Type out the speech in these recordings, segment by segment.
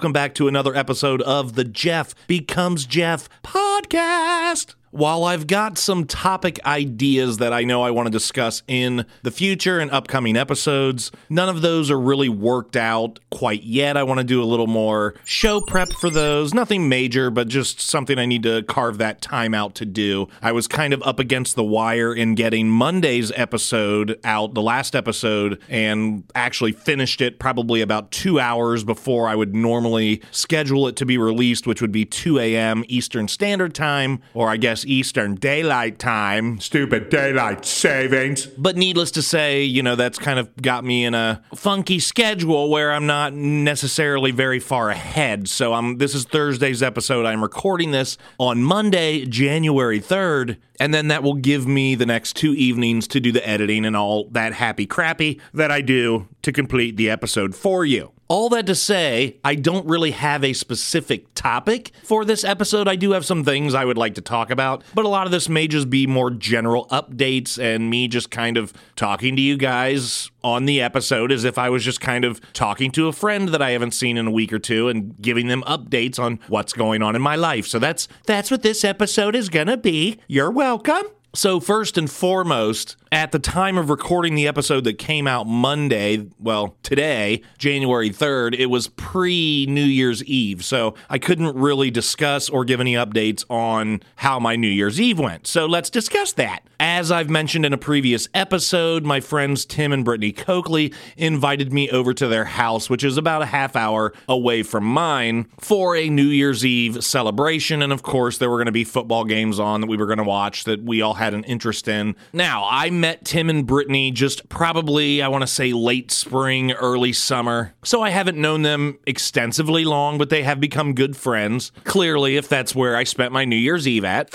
Welcome back to another episode of the Jeff Becomes Jeff podcast. While I've got some topic ideas that I know I want to discuss in the future and upcoming episodes, none of those are really worked out quite yet. I want to do a little more show prep for those. Nothing major, but just something I need to carve that time out to do. I was kind of up against the wire in getting Monday's episode out, the last episode, and actually finished it probably about two hours before I would normally schedule it to be released, which would be 2 a.m. Eastern Standard Time, or I guess Eastern Daylight Time. Stupid daylight savings. But needless to say, you know, that's kind of got me in a funky schedule where I'm not necessarily very far ahead. So I'm this is Thursday's episode. I'm recording this on Monday, January 3rd, and then that will give me the next two evenings to do the editing and all that happy crappy that I do to complete the episode for you. All that to say, I don't really have a specific topic for this episode. I do have some things I would like to talk about, but a lot of this may just be more general updates and me just kind of talking to you guys on the episode as if I was just kind of talking to a friend that I haven't seen in a week or two and giving them updates on what's going on in my life. So that's that's what this episode is going to be. You're welcome. So, first and foremost, at the time of recording the episode that came out Monday, well, today, January 3rd, it was pre New Year's Eve. So, I couldn't really discuss or give any updates on how my New Year's Eve went. So, let's discuss that. As I've mentioned in a previous episode, my friends Tim and Brittany Coakley invited me over to their house, which is about a half hour away from mine, for a New Year's Eve celebration. And of course, there were going to be football games on that we were going to watch that we all had an interest in. Now, I met Tim and Brittany just probably, I want to say, late spring, early summer. So I haven't known them extensively long, but they have become good friends. Clearly, if that's where I spent my New Year's Eve at.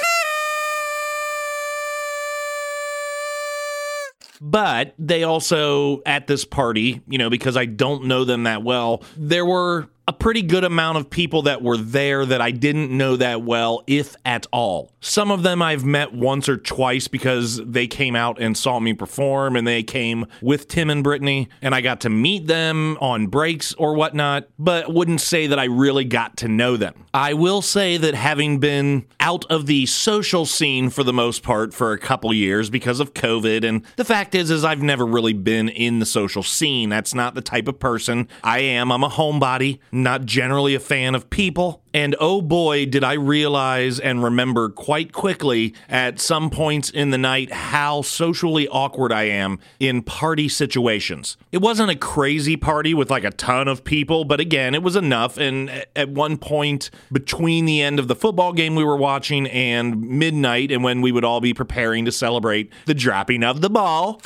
But they also, at this party, you know, because I don't know them that well, there were a pretty good amount of people that were there that I didn't know that well, if at all. Some of them I've met once or twice because they came out and saw me perform and they came with Tim and Brittany and I got to meet them on breaks or whatnot, but wouldn't say that I really got to know them. I will say that having been out of the social scene for the most part for a couple years because of COVID, and the fact is, is I've never really been in the social scene. That's not the type of person I am. I'm a homebody not generally a fan of people. And oh boy, did I realize and remember quite quickly at some points in the night how socially awkward I am in party situations. It wasn't a crazy party with like a ton of people, but again, it was enough. And at one point between the end of the football game we were watching and midnight, and when we would all be preparing to celebrate the dropping of the ball.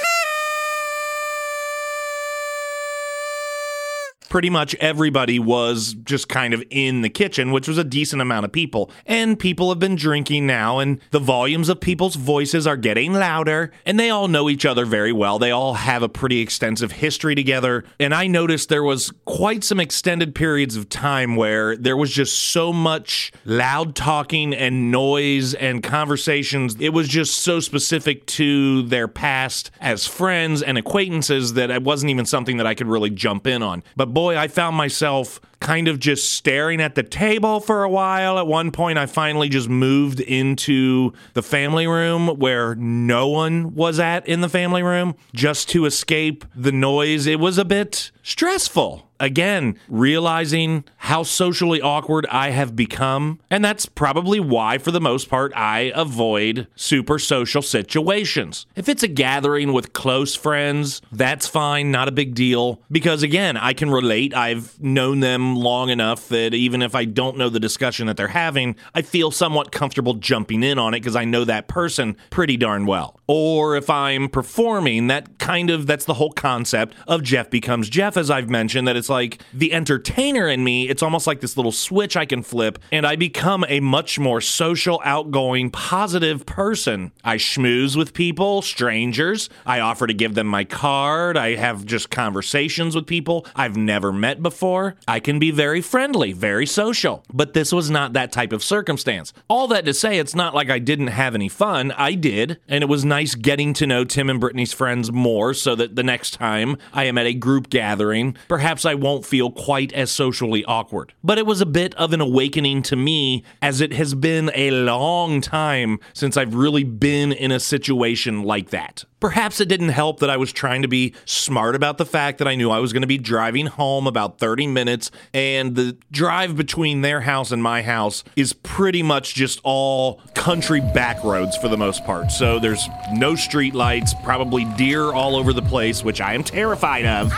Pretty much everybody was just kind of in the kitchen, which was a decent amount of people. And people have been drinking now, and the volumes of people's voices are getting louder, and they all know each other very well. They all have a pretty extensive history together. And I noticed there was quite some extended periods of time where there was just so much loud talking and noise and conversations. It was just so specific to their past as friends and acquaintances that it wasn't even something that I could really jump in on. But boy, I found myself kind of just staring at the table for a while. At one point, I finally just moved into the family room where no one was at in the family room just to escape the noise. It was a bit stressful again, realizing how socially awkward I have become. And that's probably why, for the most part, I avoid super social situations. If it's a gathering with close friends, that's fine, not a big deal. Because again, I can relate. I've known them long enough that even if I don't know the discussion that they're having, I feel somewhat comfortable jumping in on it because I know that person pretty darn well. Or if I'm performing, that kind of that's the whole concept of Jeff becomes Jeff, as I've mentioned, that it's like the entertainer in me, it's almost like this little switch I can flip, and I become a much more social, outgoing, positive person. I schmooze with people, strangers. I offer to give them my card. I have just conversations with people I've never met before. I can be very friendly, very social. But this was not that type of circumstance. All that to say, it's not like I didn't have any fun. I did. And it was nice getting to know Tim and Brittany's friends more so that the next time I am at a group gathering, perhaps I won't feel quite as socially awkward. But it was a bit of an awakening to me as it has been a long time since I've really been in a situation like that. Perhaps it didn't help that I was trying to be smart about the fact that I knew I was going to be driving home about 30 minutes, and the drive between their house and my house is pretty much just all country back roads for the most part. So there's no street lights, probably deer all over the place, which I am terrified of.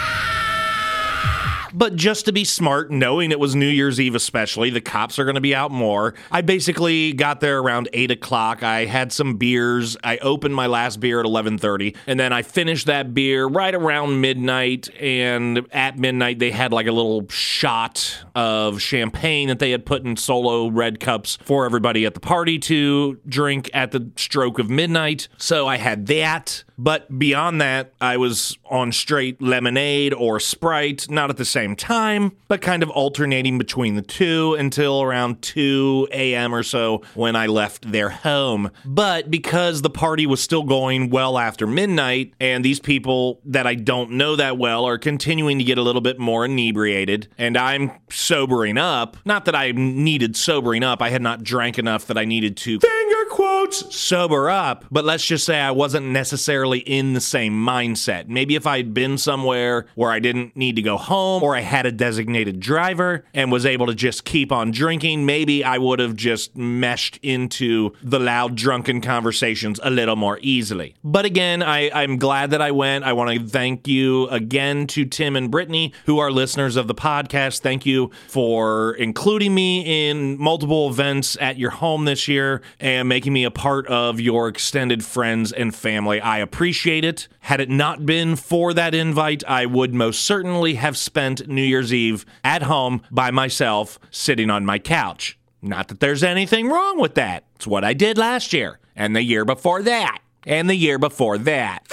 But just to be smart, knowing it was New Year's Eve, especially, the cops are going to be out more. I basically got there around eight o'clock. I had some beers. I opened my last beer at eleven thirty, and then I finished that beer right around midnight. And at midnight, they had like a little shot of champagne that they had put in solo red cups for everybody at the party to drink at the stroke of midnight. So I had that. But beyond that, I was on straight lemonade or Sprite, not at the same time, but kind of alternating between the two until around 2 a.m. or so when I left their home. But because the party was still going well after midnight, and these people that I don't know that well are continuing to get a little bit more inebriated, and I'm sobering up, not that I needed sobering up, I had not drank enough that I needed to finger quotes sober up, but let's just say I wasn't necessarily in the same mindset. Maybe if I'd been somewhere where I didn't need to go home or I had a designated driver and was able to just keep on drinking, maybe I would have just meshed into the loud drunken conversations a little more easily. But again, I, I'm glad that I went. I want to thank you again to Tim and Brittany, who are listeners of the podcast. Thank you for including me in multiple events at your home this year and making me a part of your extended friends and family. I appreciate it. Had it not been for that invite, I would most certainly have spent New Year's Eve at home by myself, sitting on my couch. Not that there's anything wrong with that. It's what I did last year, and the year before that, and the year before that.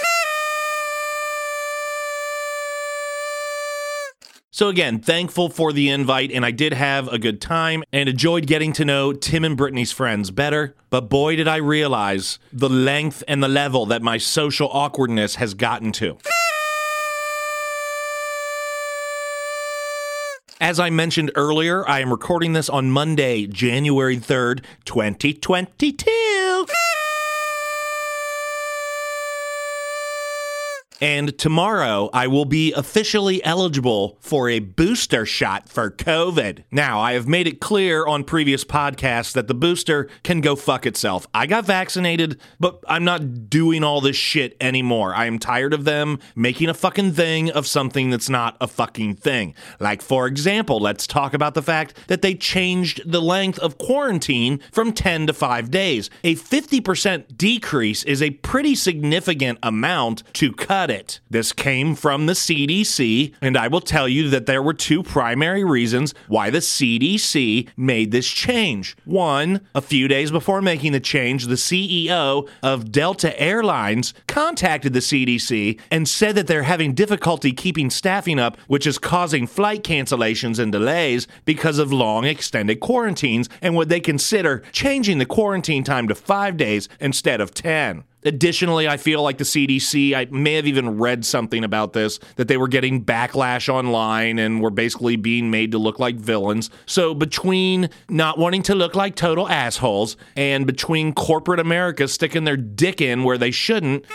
So, again, thankful for the invite, and I did have a good time and enjoyed getting to know Tim and Brittany's friends better. But boy, did I realize the length and the level that my social awkwardness has gotten to. As I mentioned earlier, I am recording this on Monday, January 3rd, 2022. And tomorrow, I will be officially eligible for a booster shot for COVID. Now, I have made it clear on previous podcasts that the booster can go fuck itself. I got vaccinated, but I'm not doing all this shit anymore. I am tired of them making a fucking thing of something that's not a fucking thing. Like, for example, let's talk about the fact that they changed the length of quarantine from 10 to 5 days. A 50% decrease is a pretty significant amount to cut it. This came from the CDC, and I will tell you that there were two primary reasons why the CDC made this change. One, a few days before making the change, the CEO of Delta Airlines contacted the CDC and said that they're having difficulty keeping staffing up, which is causing flight cancellations and delays because of long extended quarantines, and would they consider changing the quarantine time to five days instead of 10? Additionally, I feel like the CDC, I may have even read something about this, that they were getting backlash online and were basically being made to look like villains. So, between not wanting to look like total assholes and between corporate America sticking their dick in where they shouldn't,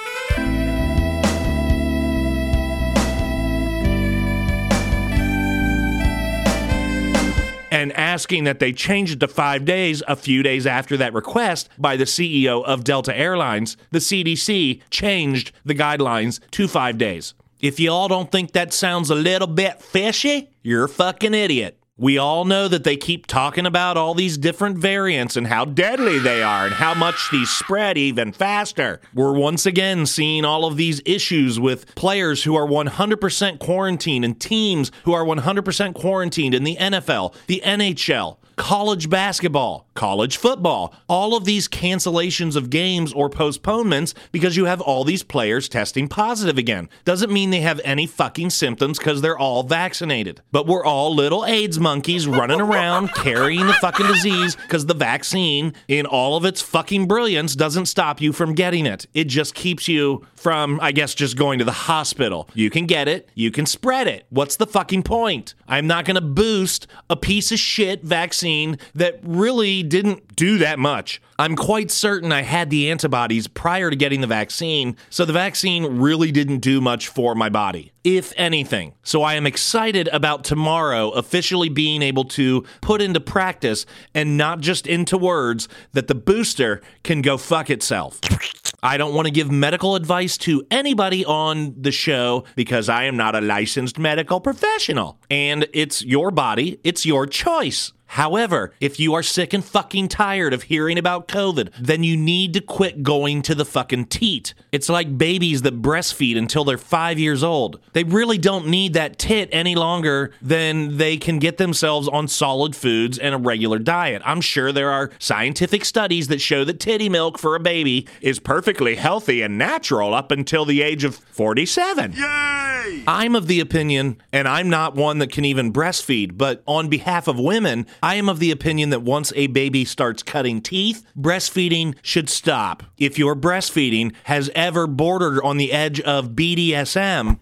and asking that they change it to five days a few days after that request by the CEO of Delta Airlines, the CDC changed the guidelines to five days. If you all don't think that sounds a little bit fishy, you're a fucking idiot. We all know that they keep talking about all these different variants and how deadly they are and how much these spread even faster. We're once again seeing all of these issues with players who are 100% quarantined and teams who are 100% quarantined in the NFL, the NHL, college basketball. College football. All of these cancellations of games or postponements because you have all these players testing positive again. Doesn't mean they have any fucking symptoms because they're all vaccinated. But we're all little AIDS monkeys running around carrying the fucking disease because the vaccine, in all of its fucking brilliance, doesn't stop you from getting it. It just keeps you from, I guess, just going to the hospital. You can get it, you can spread it. What's the fucking point? I'm not going to boost a piece of shit vaccine that really didn't do that much. I'm quite certain I had the antibodies prior to getting the vaccine, so the vaccine really didn't do much for my body, if anything. So I am excited about tomorrow officially being able to put into practice and not just into words that the booster can go fuck itself. I don't want to give medical advice to anybody on the show because I am not a licensed medical professional. And it's your body, it's your choice. However, if you are sick and fucking tired of hearing about COVID, then you need to quit going to the fucking teat. It's like babies that breastfeed until they're five years old. They really don't need that tit any longer than they can get themselves on solid foods and a regular diet. I'm sure there are scientific studies that show that titty milk for a baby is perfectly healthy and natural up until the age of 47. Yay! I'm of the opinion, and I'm not one that can even breastfeed, but on behalf of women, I am of the opinion that once a baby starts cutting teeth, breastfeeding should stop. If your breastfeeding has ever bordered on the edge of BDSM,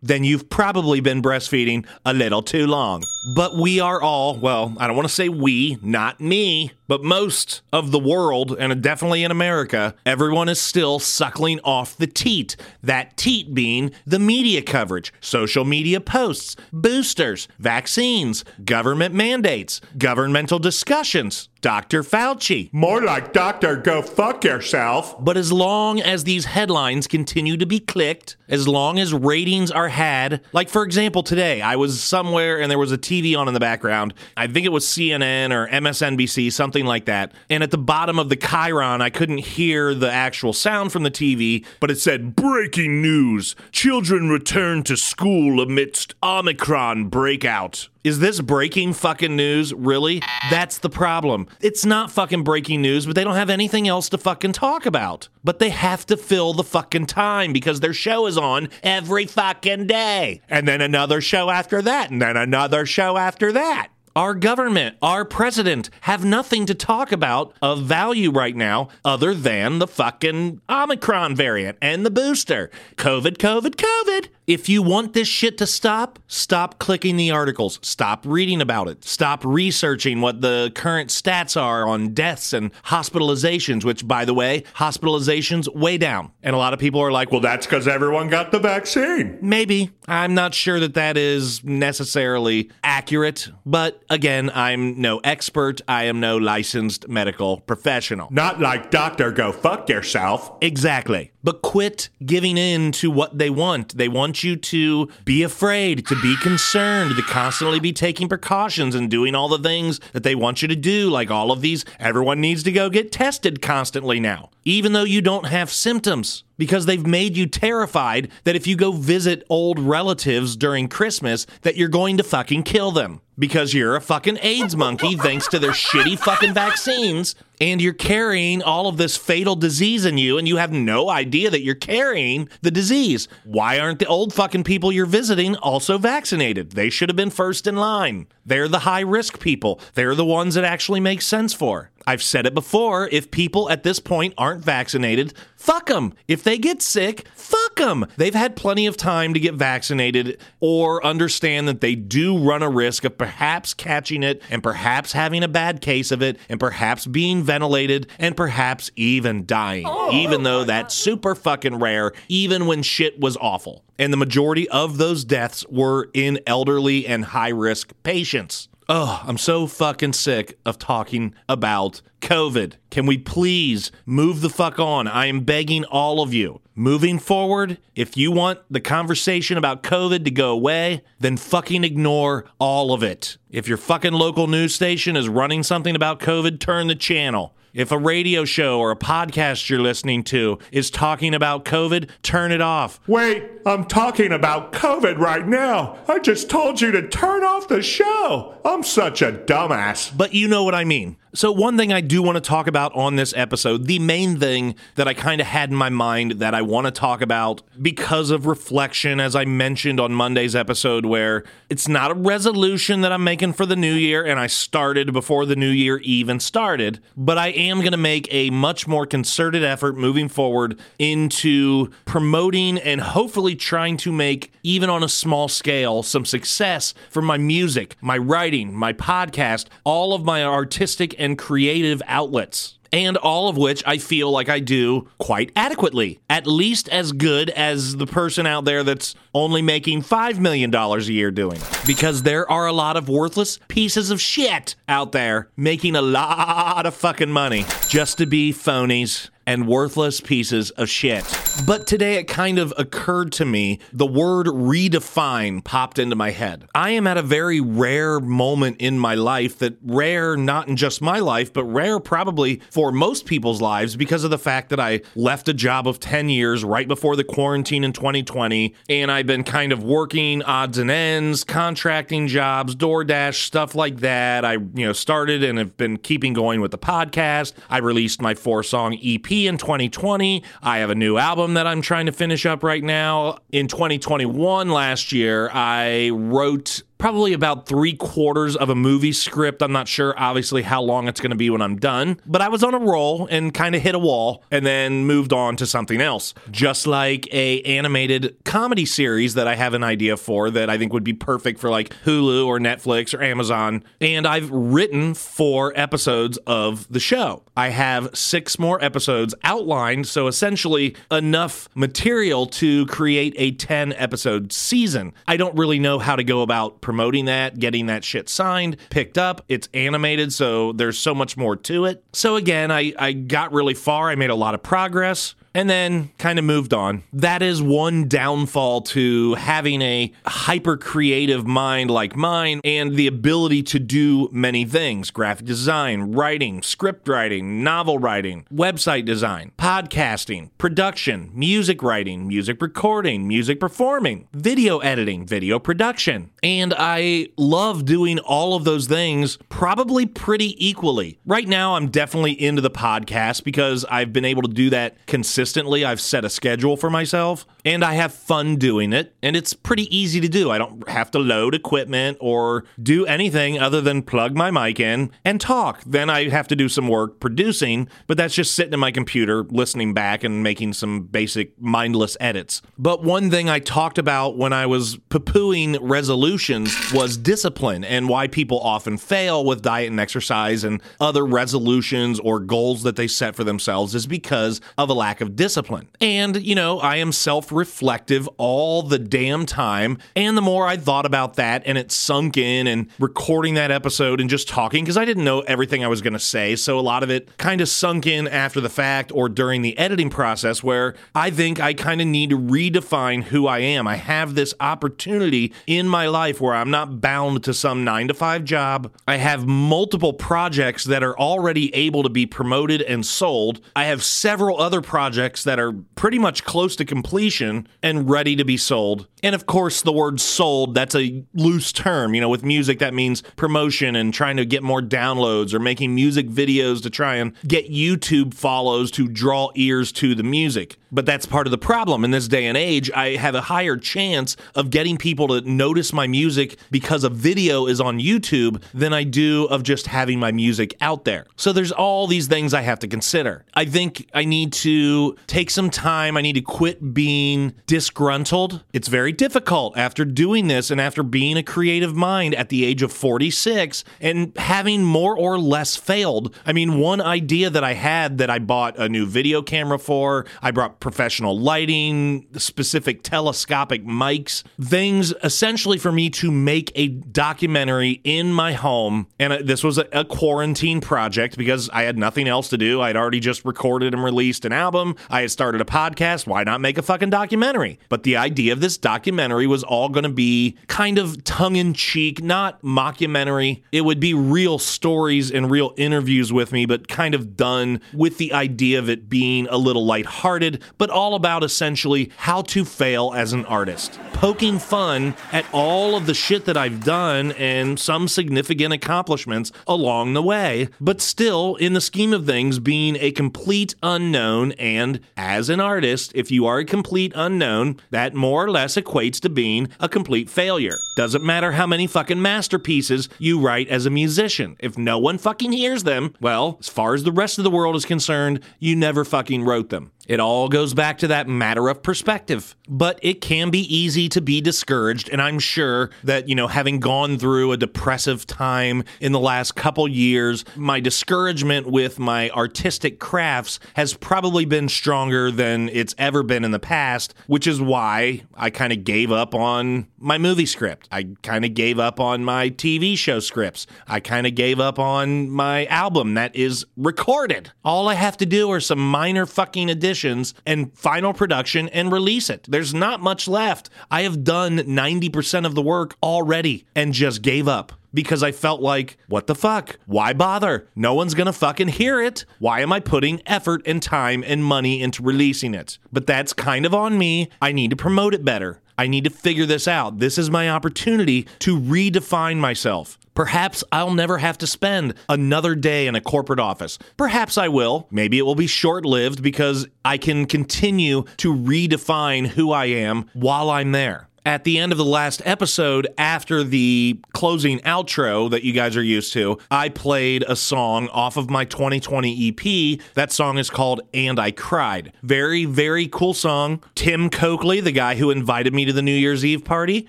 then you've probably been breastfeeding a little too long. But we are all, well, I don't want to say we, not me, but most of the world, and definitely in America, everyone is still suckling off the teat. That teat being the media coverage, social media posts, boosters, vaccines, government mandates, governmental discussions, Dr. Fauci. More like Doctor, go fuck yourself. But as long as these headlines continue to be clicked, as long as ratings are had, like for example, today I was somewhere and there was a TV on in the background. I think it was CNN or MSNBC, something like that. And at the bottom of the Chiron, I couldn't hear the actual sound from the TV, but it said breaking news children return to school amidst Omicron breakout. Is this breaking fucking news? Really? That's the problem. It's not fucking breaking news, but they don't have anything else to fucking talk about. But they have to fill the fucking time because their show is on every fucking day. And then another show after that, and then another show after that. Our government, our president have nothing to talk about of value right now other than the fucking Omicron variant and the booster. COVID, COVID, COVID. If you want this shit to stop, stop clicking the articles. Stop reading about it. Stop researching what the current stats are on deaths and hospitalizations, which, by the way, hospitalizations way down. And a lot of people are like, well, That's because everyone got the vaccine. Maybe. I'm not sure that that is necessarily accurate, but again, I'm no expert. I am no licensed medical professional. Not like Doctor, go fuck yourself. Exactly. But quit giving in to what they want. They want you to be afraid, to be concerned, to constantly be taking precautions and doing all the things that they want you to do, like all of these. Everyone needs to go get tested constantly now, even though you don't have symptoms because they've made you terrified that if you go visit old relatives during Christmas that you're going to fucking kill them because you're a fucking AIDS monkey thanks to their shitty fucking vaccines and you're carrying all of this fatal disease in you and you have no idea that you're carrying the disease. Why aren't the old fucking people you're visiting also vaccinated? They should have been first in line. They're the high risk people. They're the ones that actually make sense for. I've said it before. If people at this point aren't vaccinated, fuck them. If they get sick, fuck them. They've had plenty of time to get vaccinated or understand that they do run a risk of perhaps catching it and perhaps having a bad case of it and perhaps being ventilated and perhaps even dying, oh. even though oh that's super fucking rare, even when shit was awful. And the majority of those deaths were in elderly and high risk patients. Oh, I'm so fucking sick of talking about COVID. Can we please move the fuck on? I am begging all of you. Moving forward, if you want the conversation about COVID to go away, then fucking ignore all of it. If your fucking local news station is running something about COVID, turn the channel. If a radio show or a podcast you're listening to is talking about COVID, turn it off. Wait, I'm talking about COVID right now. I just told you to turn off the show. I'm such a dumbass. But you know what I mean. So, one thing I do want to talk about on this episode, the main thing that I kind of had in my mind that I want to talk about because of reflection, as I mentioned on Monday's episode, where it's not a resolution that I'm making for the new year, and I started before the new year even started, but I am going to make a much more concerted effort moving forward into promoting and hopefully trying to make, even on a small scale, some success for my music, my writing, my podcast, all of my artistic and creative outlets. And all of which I feel like I do quite adequately, at least as good as the person out there that's only making $5 million a year doing. it. Because there are a lot of worthless pieces of shit out there making a lot of fucking money just to be phonies and worthless pieces of shit. But today it kind of occurred to me the word redefine popped into my head. I am at a very rare moment in my life that rare not in just my life, but rare probably for most people's lives because of the fact that I left a job of 10 years right before the quarantine in 2020 and I've been kind of working odds and ends, contracting jobs, DoorDash, stuff like that. I, you know, started and have been keeping going with the podcast. I released my four song EP in 2020. I have a new album that I'm trying to finish up right now. In 2021, last year, I wrote probably about three quarters of a movie script. I'm not sure, obviously, how long it's going to be when I'm done, but I was on a roll and kind of hit a wall and then moved on to something else. Just like a animated comedy series that I have an idea for that I think would be perfect for like Hulu or Netflix or Amazon. And I've written four episodes of the show. I have six more episodes outlined, so essentially enough material to create a 10 episode season. I don't really know how to go about promoting that, getting that shit signed, picked up. It's animated, so there's so much more to it. So again, I, I got really far. I made a lot of progress and then kind of moved on. That is one downfall to having a hyper creative mind like mine and the ability to do many things graphic design, writing, script writing, novel writing, website design, podcasting, production, music writing, music recording, music performing, video editing, video production. And I love doing all of those things probably pretty equally. Right now, I'm definitely into the podcast because I've been able to do that consistently. I've set a schedule for myself and I have fun doing it. And it's pretty easy to do. I don't have to load equipment or do anything other than plug my mic in and talk. Then I have to do some work producing, but that's just sitting in my computer, listening back and making some basic mindless edits. But one thing I talked about when I was poo pooing resolutions was discipline and why people often fail with diet and exercise and other resolutions or goals that they set for themselves is because of a lack of discipline. And, you know, I am self reflective all the damn time. And the more I thought about that and it sunk in and recording that episode and just talking, because I didn't know everything I was going to say. So a lot of it kind of sunk in after the fact or during the editing process where I think I kind of need to redefine who I am. I have this opportunity in my life where I'm not bound to some nine to five job. I have multiple projects that are already able to be promoted and sold. I have several other projects that are pretty much close to completion and ready to be sold. And of course, the word sold, that's a loose term. You know, with music, that means promotion and trying to get more downloads or making music videos to try and get YouTube follows to draw ears to the music. But that's part of the problem. In this day and age, I have a higher chance of getting people to notice my music because a video is on YouTube than I do of just having my music out there. So there's all these things I have to consider. I think I need to take some time. I need to quit being disgruntled. It's very difficult after doing this and after being a creative mind at the age of 46 and having more or less failed. I mean, one idea that I had that I bought a new video camera for, I brought professional lighting, specific telescopic mics, things essentially for me to make a documentary in my home. And uh, this was a, a quarantine project because I had nothing else to do. I'd already just recorded and released an album. I had started a podcast. Why not make a fucking documentary? But the idea of this documentary was all going to be kind of tongue in cheek, not mockumentary. It would be real stories and real interviews with me, but kind of done with the idea of it being a little lighthearted, but all about essentially how to fail as an artist. Poking fun at all of the shit that I've done and some significant accomplishments along the way, but still, in the scheme of things, being a complete unknown. And as an artist, if you are a complete unknown, that more or less equates to being a complete failure. Doesn't matter how many fucking masterpieces you write as a musician. If no one fucking hears them, well, as far as the rest of the world is concerned, you never fucking wrote them. It all goes back to that matter of perspective. But it can be easy to be discouraged. And I'm sure that, you know, having gone through a depressive time in the last couple years, my discouragement with my artistic crafts has probably been stronger than it's ever been in the past, which is why I kind of gave up on my movie script. I kind of gave up on my TV show scripts. I kind of gave up on my album that is recorded. All I have to do are some minor fucking additions and final production and release it. There's not much left. I have done 90% of the work already and just gave up because I felt like, what the fuck? Why bother? No one's gonna fucking hear it. Why am I putting effort and time and money into releasing it? But that's kind of on me. I need to promote it better. I need to figure this out. This is my opportunity to redefine myself. Perhaps I'll never have to spend another day in a corporate office. Perhaps I will. Maybe it will be short lived because I can continue to redefine who I am while I'm there at the end of the last episode, after the closing outro that you guys are used to, I played a song off of my 2020 EP. That song is called And I Cried. Very, very cool song. Tim Coakley, the guy who invited me to the New Year's Eve party,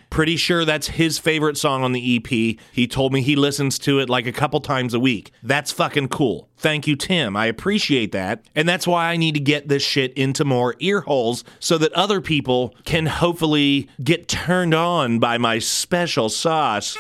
pretty sure that's his favorite song on the EP. He told me he listens to it like a couple times a week. That's fucking cool. Thank you, Tim. I appreciate that. And that's why I need to get this shit into more ear holes so that other people can hopefully get turned on by my special sauce.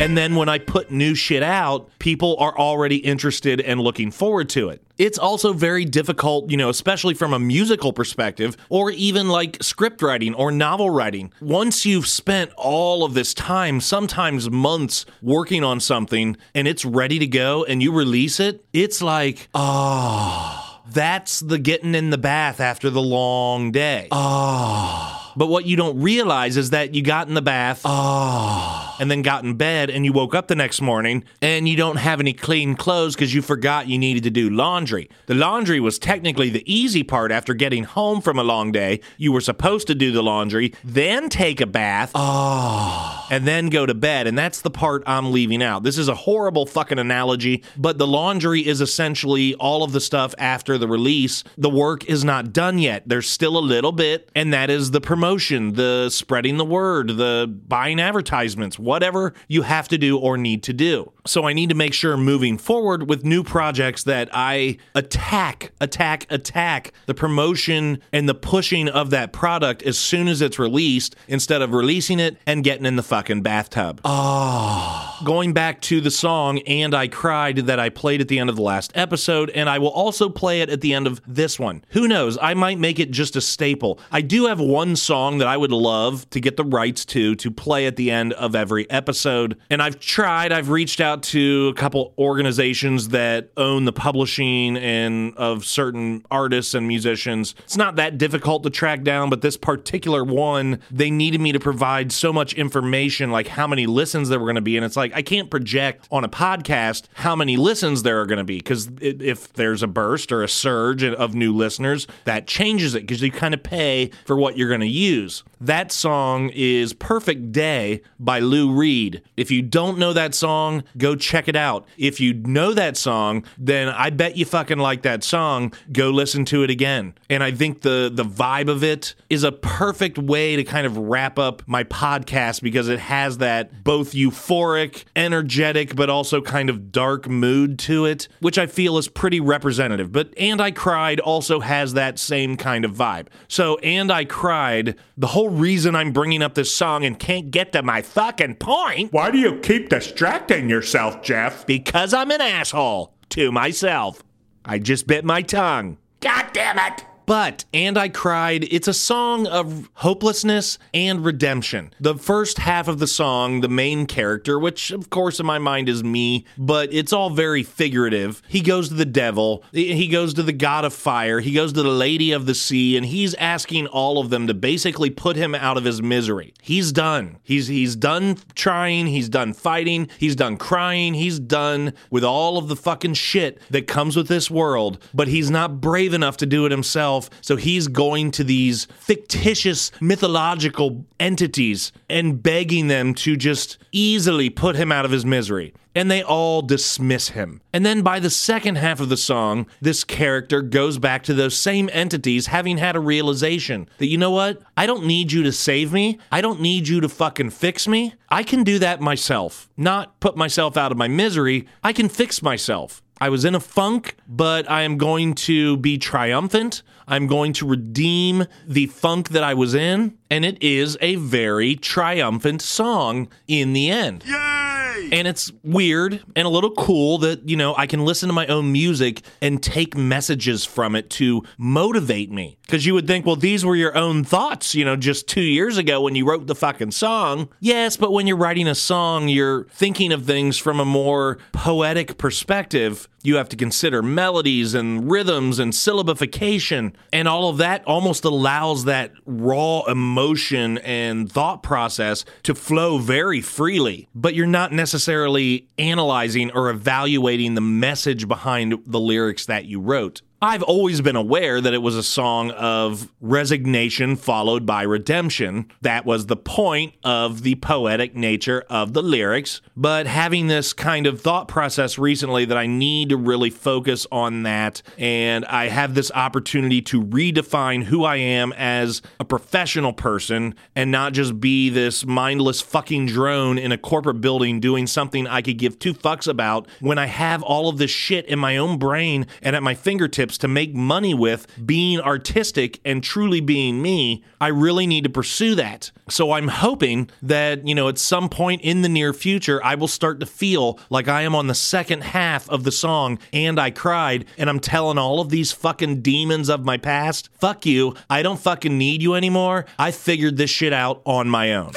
And then when I put new shit out, people are already interested and looking forward to it. It's also very difficult, you know, especially from a musical perspective, or even like script writing or novel writing. Once you've spent all of this time, sometimes months, working on something and it's ready to go and you release it, it's like, oh, that's the getting in the bath after the long day. Oh. But what you don't realize is that you got in the bath, oh, and then got in bed, and you woke up the next morning, and you don't have any clean clothes because you forgot you needed to do laundry. The laundry was technically the easy part after getting home from a long day. You were supposed to do the laundry, then take a bath, oh, and then go to bed. And that's the part I'm leaving out. This is a horrible fucking analogy, but the laundry is essentially all of the stuff after the release. The work is not done yet. There's still a little bit, and that is the promotion promotion, the spreading the word, the buying advertisements, whatever you have to do or need to do. So I need to make sure moving forward with new projects that I attack, attack, attack the promotion and the pushing of that product as soon as it's released instead of releasing it and getting in the fucking bathtub. Oh. Going back to the song And I Cried that I played at the end of the last episode, and I will also play it at the end of this one. Who knows? I might make it just a staple. I do have one song that I would love to get the rights to to play at the end of every episode, and I've tried, I've reached out to a couple organizations that own the publishing and of certain artists and musicians. It's not that difficult to track down, but this particular one, they needed me to provide so much information, like how many listens there were going to be. And it's like, I can't project on a podcast how many listens there are going to be because if there's a burst or a surge of new listeners, that changes it because you kind of pay for what you're going to use. That song is Perfect Day by Lou Reed. If you don't know that song, go check it out. If you know that song, then I bet you fucking like that song. Go listen to it again. And I think the the vibe of it is a perfect way to kind of wrap up my podcast because it has that both euphoric like energetic but also kind of dark mood to it, which I feel is pretty representative. But And I Cried also has that same kind of vibe. So, And I Cried, the whole reason I'm bringing up this song and can't get to my fucking point Why do you keep distracting yourself, Jeff? because I'm an asshole to myself. I just bit my tongue. God damn it! But And I Cried, it's a song of hopelessness and redemption. The first half of the song, the main character, which of course in my mind is me, but it's all very figurative. He goes to the devil, he goes to the god of fire, he goes to the lady of the sea, and he's asking all of them to basically put him out of his misery. He's done. He's he's done trying, he's done fighting, he's done crying, he's done with all of the fucking shit that comes with this world, but he's not brave enough to do it himself so he's going to these fictitious mythological entities and begging them to just easily put him out of his misery. And they all dismiss him. And then by the second half of the song, this character goes back to those same entities having had a realization that, you know what? I don't need you to save me. I don't need you to fucking fix me. I can do that myself. Not put myself out of my misery. I can fix myself. I was in a funk, but I am going to be triumphant. I'm going to redeem the funk that I was in. And it is a very triumphant song in the end. Yay! And it's weird and a little cool that, you know, I can listen to my own music and take messages from it to motivate me. Because you would think, well, these were your own thoughts, you know, just two years ago when you wrote the fucking song. Yes, but when you're writing a song, you're thinking of things from a more poetic perspective. You have to consider melodies and rhythms and syllabification, and all of that almost allows that raw emotion and thought process to flow very freely. But you're not necessarily analyzing or evaluating the message behind the lyrics that you wrote. I've always been aware that it was a song of resignation followed by redemption. That was the point of the poetic nature of the lyrics. But having this kind of thought process recently that I need to really focus on that, and I have this opportunity to redefine who I am as a professional person and not just be this mindless fucking drone in a corporate building doing something I could give two fucks about when I have all of this shit in my own brain and at my fingertips to make money with being artistic and truly being me, I really need to pursue that. So I'm hoping that, you know, at some point in the near future, I will start to feel like I am on the second half of the song and I cried and I'm telling all of these fucking demons of my past, fuck you. I don't fucking need you anymore. I figured this shit out on my own.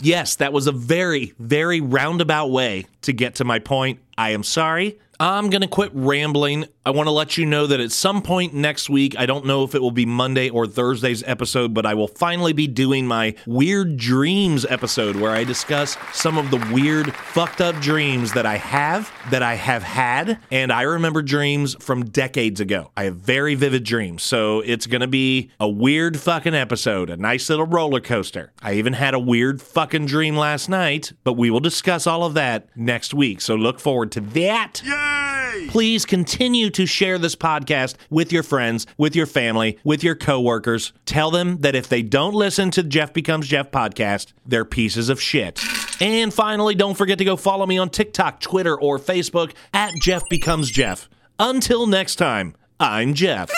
Yes, that was a very, very roundabout way to get to my point. I am sorry. I'm going to quit rambling. I want to let you know that at some point next week, I don't know if it will be Monday or Thursday's episode, but I will finally be doing my Weird Dreams episode where I discuss some of the weird, fucked up dreams that I have, that I have had, and I remember dreams from decades ago. I have very vivid dreams, so it's going to be a weird fucking episode, a nice little roller coaster. I even had a weird fucking dream last night, but we will discuss all of that next week, so look forward to that. Yay! Please continue to share this podcast with your friends, with your family, with your coworkers. Tell them that if they don't listen to Jeff Becomes Jeff podcast, they're pieces of shit. And finally, don't forget to go follow me on TikTok, Twitter, or Facebook at Jeff Becomes Jeff. Until next time, I'm Jeff.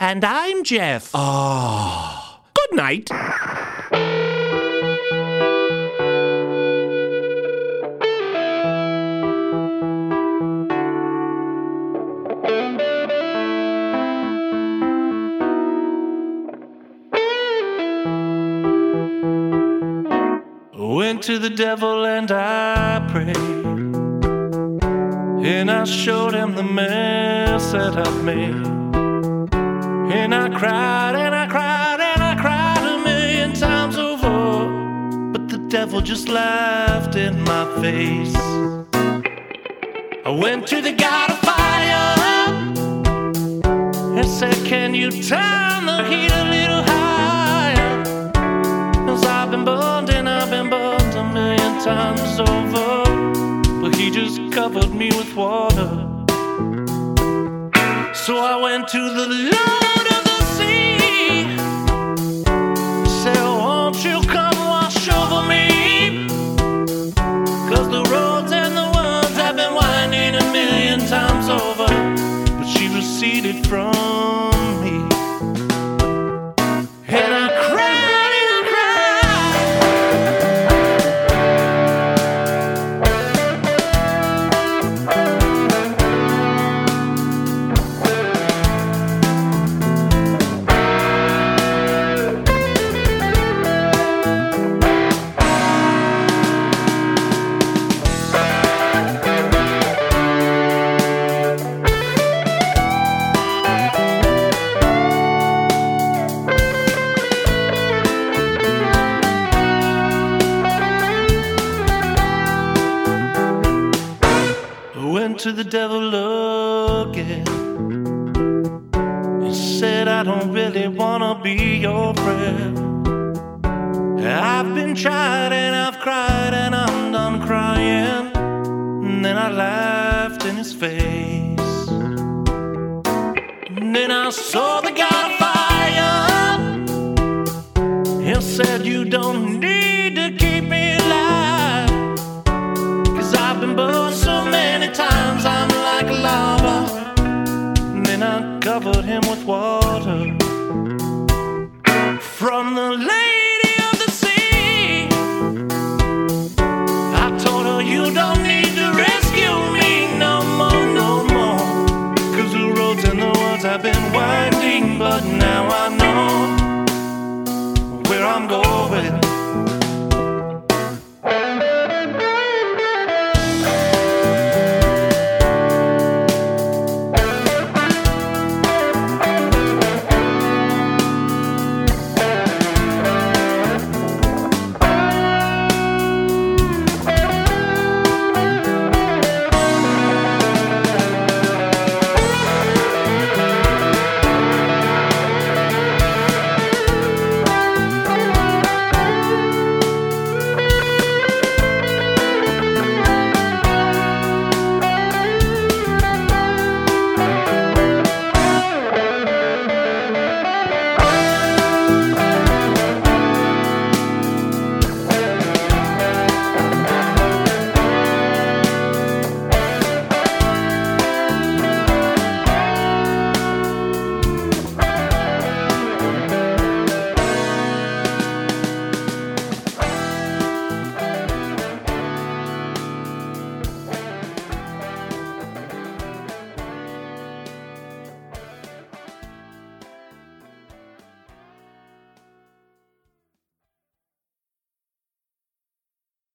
And I'm Jeff. Oh. Good night. To the devil and I prayed. And I showed him the mess that I've made. And I cried and I cried and I cried a million times over. But the devil just laughed in my face. I went to the God of fire and said, Can you turn the heat a times over. But he just covered me with water. So I went to the Lord I've been tried and I've cried and I'm done crying. And then I laughed in his face. And then I saw the God of fire. He said, You don't need to keep me alive. Cause I've been burned so many times, I'm like lava. And then I covered him with water from the lake.